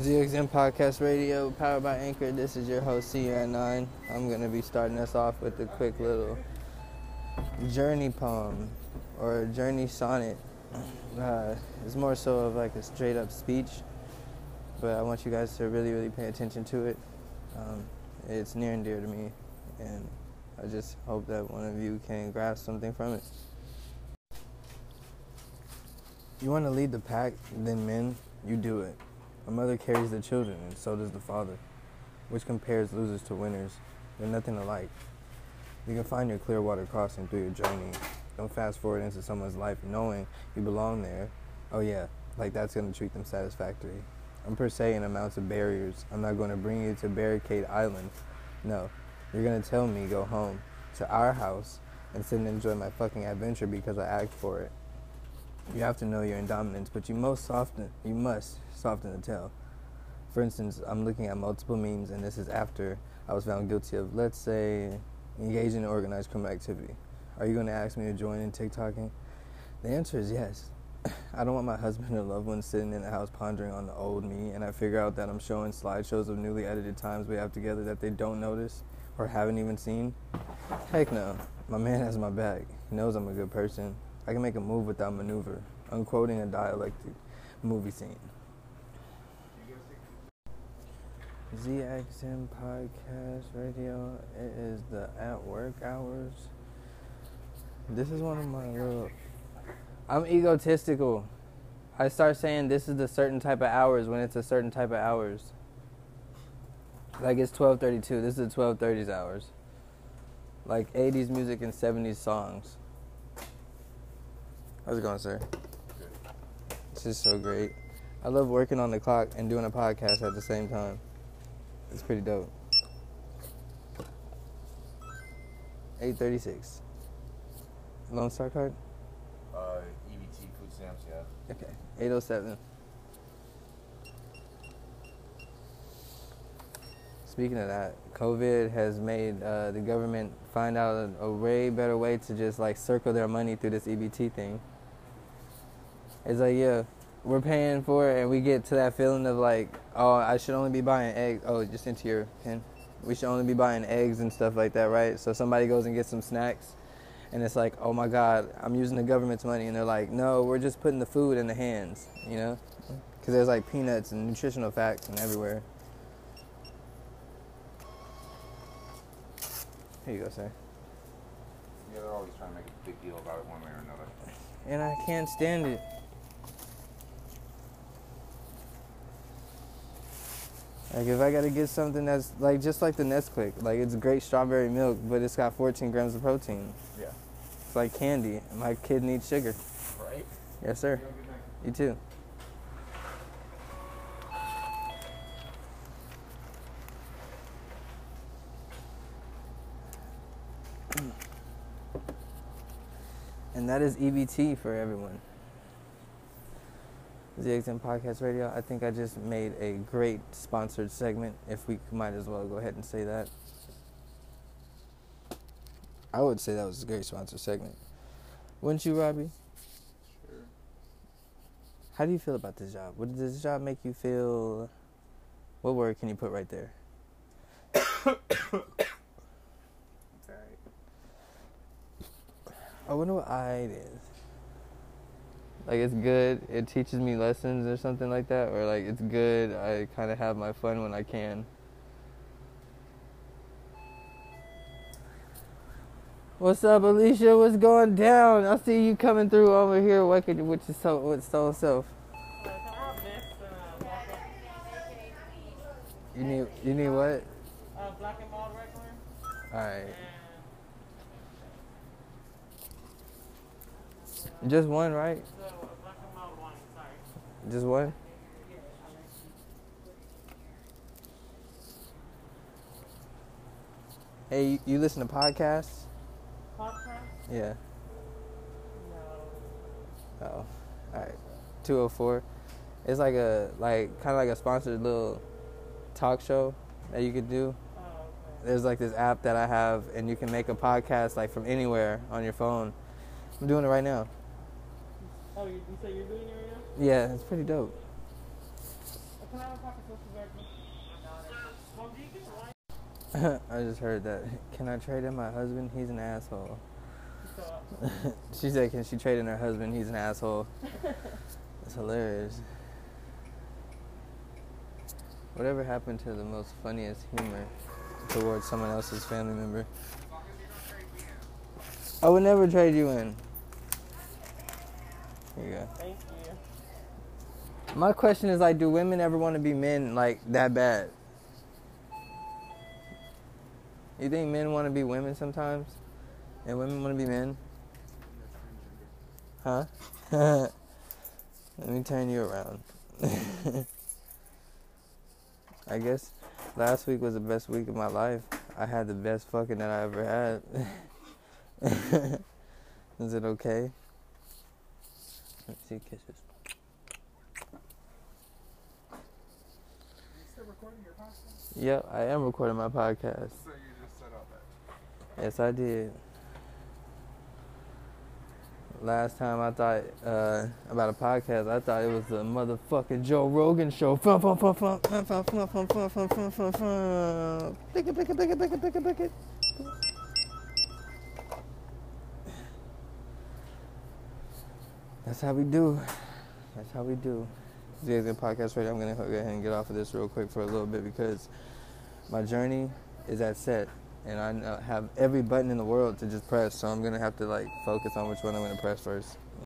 ZXM Podcast Radio, powered by Anchor. This is your host, See You at 9. I'm going to be starting us off with a quick little journey poem or a journey sonnet. Uh, it's more so of like a straight up speech, but I want you guys to really, really pay attention to it. Um, it's near and dear to me, and I just hope that one of you can grasp something from it. You want to lead the pack, then men, you do it. A mother carries the children, and so does the father. Which compares losers to winners. They're nothing alike. You can find your clear water crossing through your journey. Don't fast forward into someone's life knowing you belong there. Oh, yeah, like that's going to treat them satisfactory. I'm per se in amounts of barriers. I'm not going to bring you to Barricade Island. No, you're going to tell me go home to our house and sit and enjoy my fucking adventure because I act for it. You have to know your indominance, but you most soften you must soften the tail. For instance, I'm looking at multiple memes, and this is after I was found guilty of, let's say, engaging in organized criminal activity. Are you going to ask me to join in TikToking? The answer is yes. I don't want my husband or loved ones sitting in the house pondering on the old me, and I figure out that I'm showing slideshows of newly edited times we have together that they don't notice or haven't even seen. Heck no. My man has my back. He knows I'm a good person. I can make a move without maneuver. I'm quoting a dialectic movie scene. ZXM Podcast Radio. It is the at work hours. This is one of my little. I'm egotistical. I start saying this is the certain type of hours when it's a certain type of hours. Like it's 12:32. This is the 12:30s hours. Like 80s music and 70s songs. How's it going, sir? This is so great. I love working on the clock and doing a podcast at the same time. It's pretty dope. 836. Lone Star card? Uh, EBT food stamps, yeah. Okay. 807. Speaking of that, COVID has made uh, the government find out a, a way better way to just like circle their money through this EBT thing. It's like, yeah, we're paying for it, and we get to that feeling of like, oh, I should only be buying eggs. Oh, just into your pen. We should only be buying eggs and stuff like that, right? So somebody goes and gets some snacks, and it's like, oh my God, I'm using the government's money, and they're like, no, we're just putting the food in the hands, you know? Because there's like peanuts and nutritional facts and everywhere. Here you go, sir. Yeah, they're always trying to make a big deal about it one way or another. And I can't stand it. Like if I gotta get something that's like just like the Nesquik, like it's great strawberry milk, but it's got 14 grams of protein. Yeah. It's like candy. My kid needs sugar. Right? Yes, sir. You too. And that is EBT for everyone. ZXM Podcast Radio. I think I just made a great sponsored segment. If we might as well go ahead and say that. I would say that was a great sponsored segment. Wouldn't you, Robbie? Sure. How do you feel about this job? What does this job make you feel? What word can you put right there? I wonder what I is. Like it's good. It teaches me lessons or something like that, or like it's good. I kind of have my fun when I can. What's up, Alicia? What's going down? I see you coming through over here, working with your soul, with soul self. You need, you need what? Uh, black and regular. All right, just one, right? so uh, black and mild wine. Sorry. Just what? Hey, you, you listen to podcasts? Podcast? Yeah. No. Oh, all right. Two hundred four. It's like a like kind of like a sponsored little talk show that you could do. Oh, okay. There's like this app that I have, and you can make a podcast like from anywhere on your phone. I'm doing it right now. Oh, you, you say you're doing it right now? Yeah, it's pretty dope. I just heard that. Can I trade in my husband? He's an asshole. She said, "Can she trade in her husband? He's an asshole." It's hilarious. Whatever happened to the most funniest humor towards someone else's family member? I would never trade you in. Here you go. thank you. My question is like, do women ever want to be men like that bad? You think men want to be women sometimes, and women want to be men? Huh? Let me turn you around. I guess last week was the best week of my life. I had the best fucking that I ever had. Is it okay? Let's see kisses. still recording your podcast? Yep, I am recording my podcast. So you just set up that. Yes, I did. Last time I thought uh, about a podcast, I thought it was the motherfucking Joe Rogan show. Fum, fum, fum, fum, fum, fum, fum, fum, fum, fum, fum, fum, fum. Blick it, blick it, blick it, blick it, blick it, blick it. That's how we do. That's how we do. Good podcast ready. I'm gonna go ahead and get off of this real quick for a little bit because my journey is at set and I uh, have every button in the world to just press. So I'm gonna have to like focus on which one I'm gonna press first.